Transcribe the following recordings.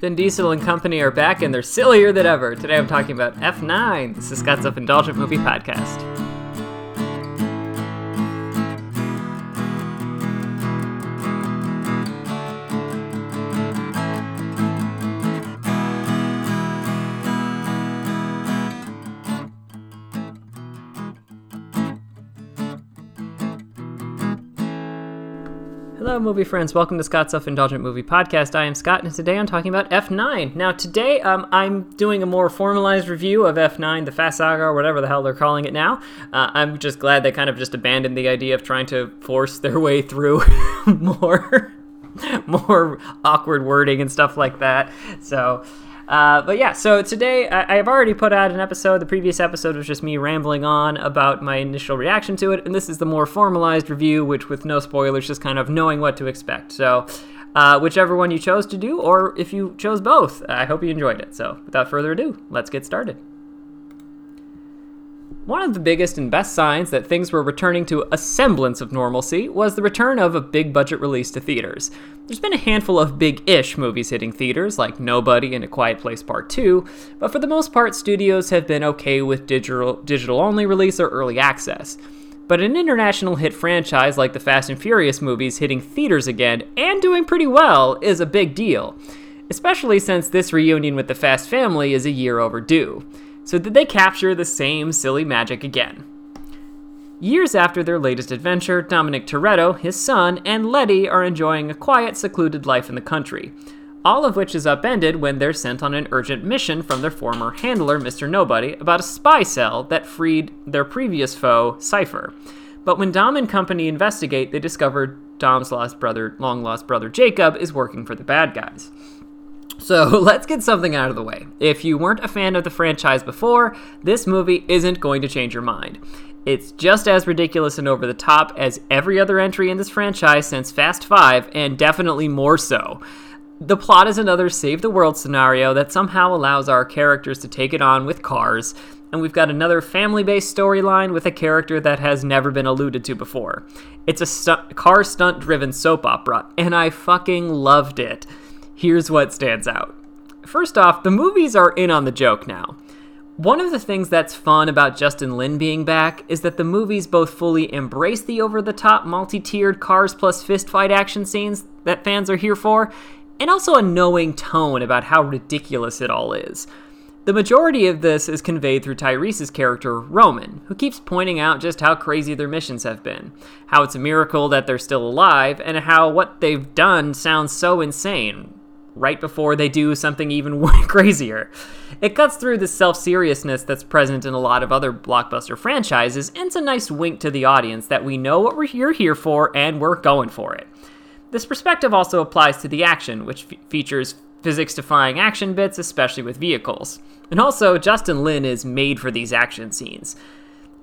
Vin Diesel and company are back and they're sillier than ever. Today I'm talking about F9. This is Scott's Self Indulgent Movie Podcast. Hello, movie friends. Welcome to Scott's Self Indulgent Movie Podcast. I am Scott, and today I'm talking about F9. Now, today um, I'm doing a more formalized review of F9, the Fast Saga, or whatever the hell they're calling it now. Uh, I'm just glad they kind of just abandoned the idea of trying to force their way through more. more awkward wording and stuff like that. So, uh, but yeah, so today I, have already put out an episode. The previous episode was just me rambling on about my initial reaction to it, and this is the more formalized review, which with no spoilers, just kind of knowing what to expect. So, uh, whichever one you chose to do, or if you chose both, I hope you enjoyed it. So, without further ado, let's get started. One of the biggest and best signs that things were returning to a semblance of normalcy was the return of a big budget release to theaters. There's been a handful of big ish movies hitting theaters, like Nobody and A Quiet Place Part 2, but for the most part, studios have been okay with digital, digital only release or early access. But an international hit franchise like the Fast and Furious movies hitting theaters again and doing pretty well is a big deal, especially since this reunion with the Fast family is a year overdue. So, did they capture the same silly magic again? Years after their latest adventure, Dominic Toretto, his son, and Letty are enjoying a quiet, secluded life in the country, all of which is upended when they're sent on an urgent mission from their former handler, Mr. Nobody, about a spy cell that freed their previous foe, Cypher. But when Dom and company investigate, they discover Dom's lost brother, long lost brother Jacob, is working for the bad guys. So let's get something out of the way. If you weren't a fan of the franchise before, this movie isn't going to change your mind. It's just as ridiculous and over the top as every other entry in this franchise since Fast 5, and definitely more so. The plot is another save the world scenario that somehow allows our characters to take it on with cars, and we've got another family based storyline with a character that has never been alluded to before. It's a stu- car stunt driven soap opera, and I fucking loved it. Here's what stands out. First off, the movies are in on the joke now. One of the things that's fun about Justin Lin being back is that the movies both fully embrace the over the top, multi tiered cars plus fistfight action scenes that fans are here for, and also a knowing tone about how ridiculous it all is. The majority of this is conveyed through Tyrese's character, Roman, who keeps pointing out just how crazy their missions have been, how it's a miracle that they're still alive, and how what they've done sounds so insane, right before they do something even crazier. It cuts through the self seriousness that's present in a lot of other blockbuster franchises, and it's a nice wink to the audience that we know what we're here, here for and we're going for it. This perspective also applies to the action, which f- features physics defying action bits, especially with vehicles. And also, Justin Lin is made for these action scenes.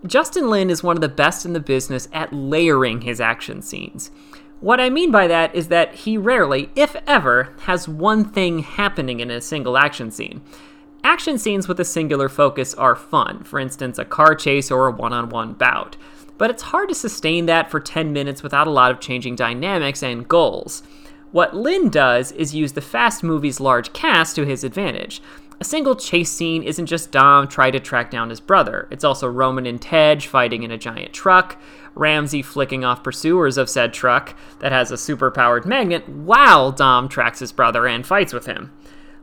Justin Lin is one of the best in the business at layering his action scenes. What I mean by that is that he rarely, if ever, has one thing happening in a single action scene. Action scenes with a singular focus are fun, for instance, a car chase or a one on one bout. But it's hard to sustain that for 10 minutes without a lot of changing dynamics and goals. What Lin does is use the fast movie's large cast to his advantage. A single chase scene isn't just Dom trying to track down his brother, it's also Roman and Tej fighting in a giant truck, Ramsey flicking off pursuers of said truck that has a super-powered magnet while Dom tracks his brother and fights with him.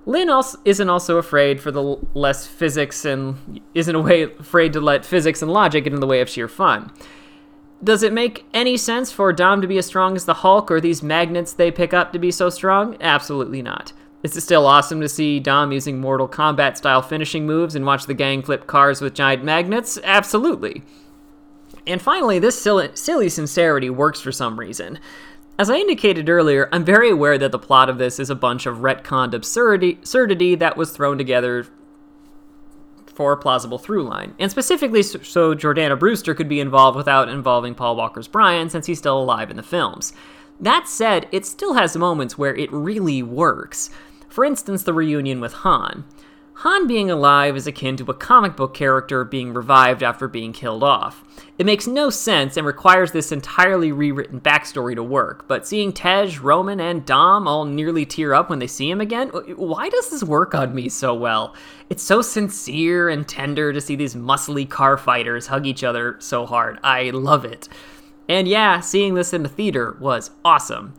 Lin also isn't also afraid for the less physics and isn't away afraid to let physics and logic get in the way of sheer fun. Does it make any sense for Dom to be as strong as the Hulk or these magnets they pick up to be so strong? Absolutely not. Is it still awesome to see Dom using Mortal Kombat style finishing moves and watch the gang flip cars with giant magnets? Absolutely. And finally, this silly, silly sincerity works for some reason. As I indicated earlier, I'm very aware that the plot of this is a bunch of retconned absurdity, absurdity that was thrown together for a plausible through line, and specifically so Jordana Brewster could be involved without involving Paul Walker's Brian since he's still alive in the films. That said, it still has moments where it really works. For instance, the reunion with Han. Han being alive is akin to a comic book character being revived after being killed off. It makes no sense and requires this entirely rewritten backstory to work, but seeing Tej, Roman, and Dom all nearly tear up when they see him again, why does this work on me so well? It's so sincere and tender to see these muscly car fighters hug each other so hard. I love it. And yeah, seeing this in the theater was awesome.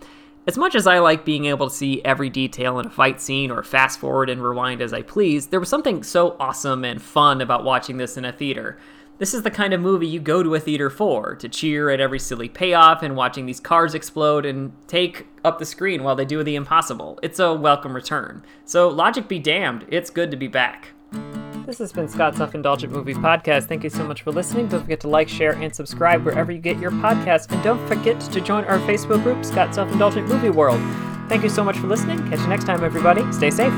As much as I like being able to see every detail in a fight scene or fast forward and rewind as I please, there was something so awesome and fun about watching this in a theater. This is the kind of movie you go to a theater for, to cheer at every silly payoff and watching these cars explode and take up the screen while they do the impossible. It's a welcome return. So, logic be damned, it's good to be back. This has been Scott's Self Indulgent Movie Podcast. Thank you so much for listening. Don't forget to like, share, and subscribe wherever you get your podcasts. And don't forget to join our Facebook group, Scott's Self Indulgent Movie World. Thank you so much for listening. Catch you next time, everybody. Stay safe.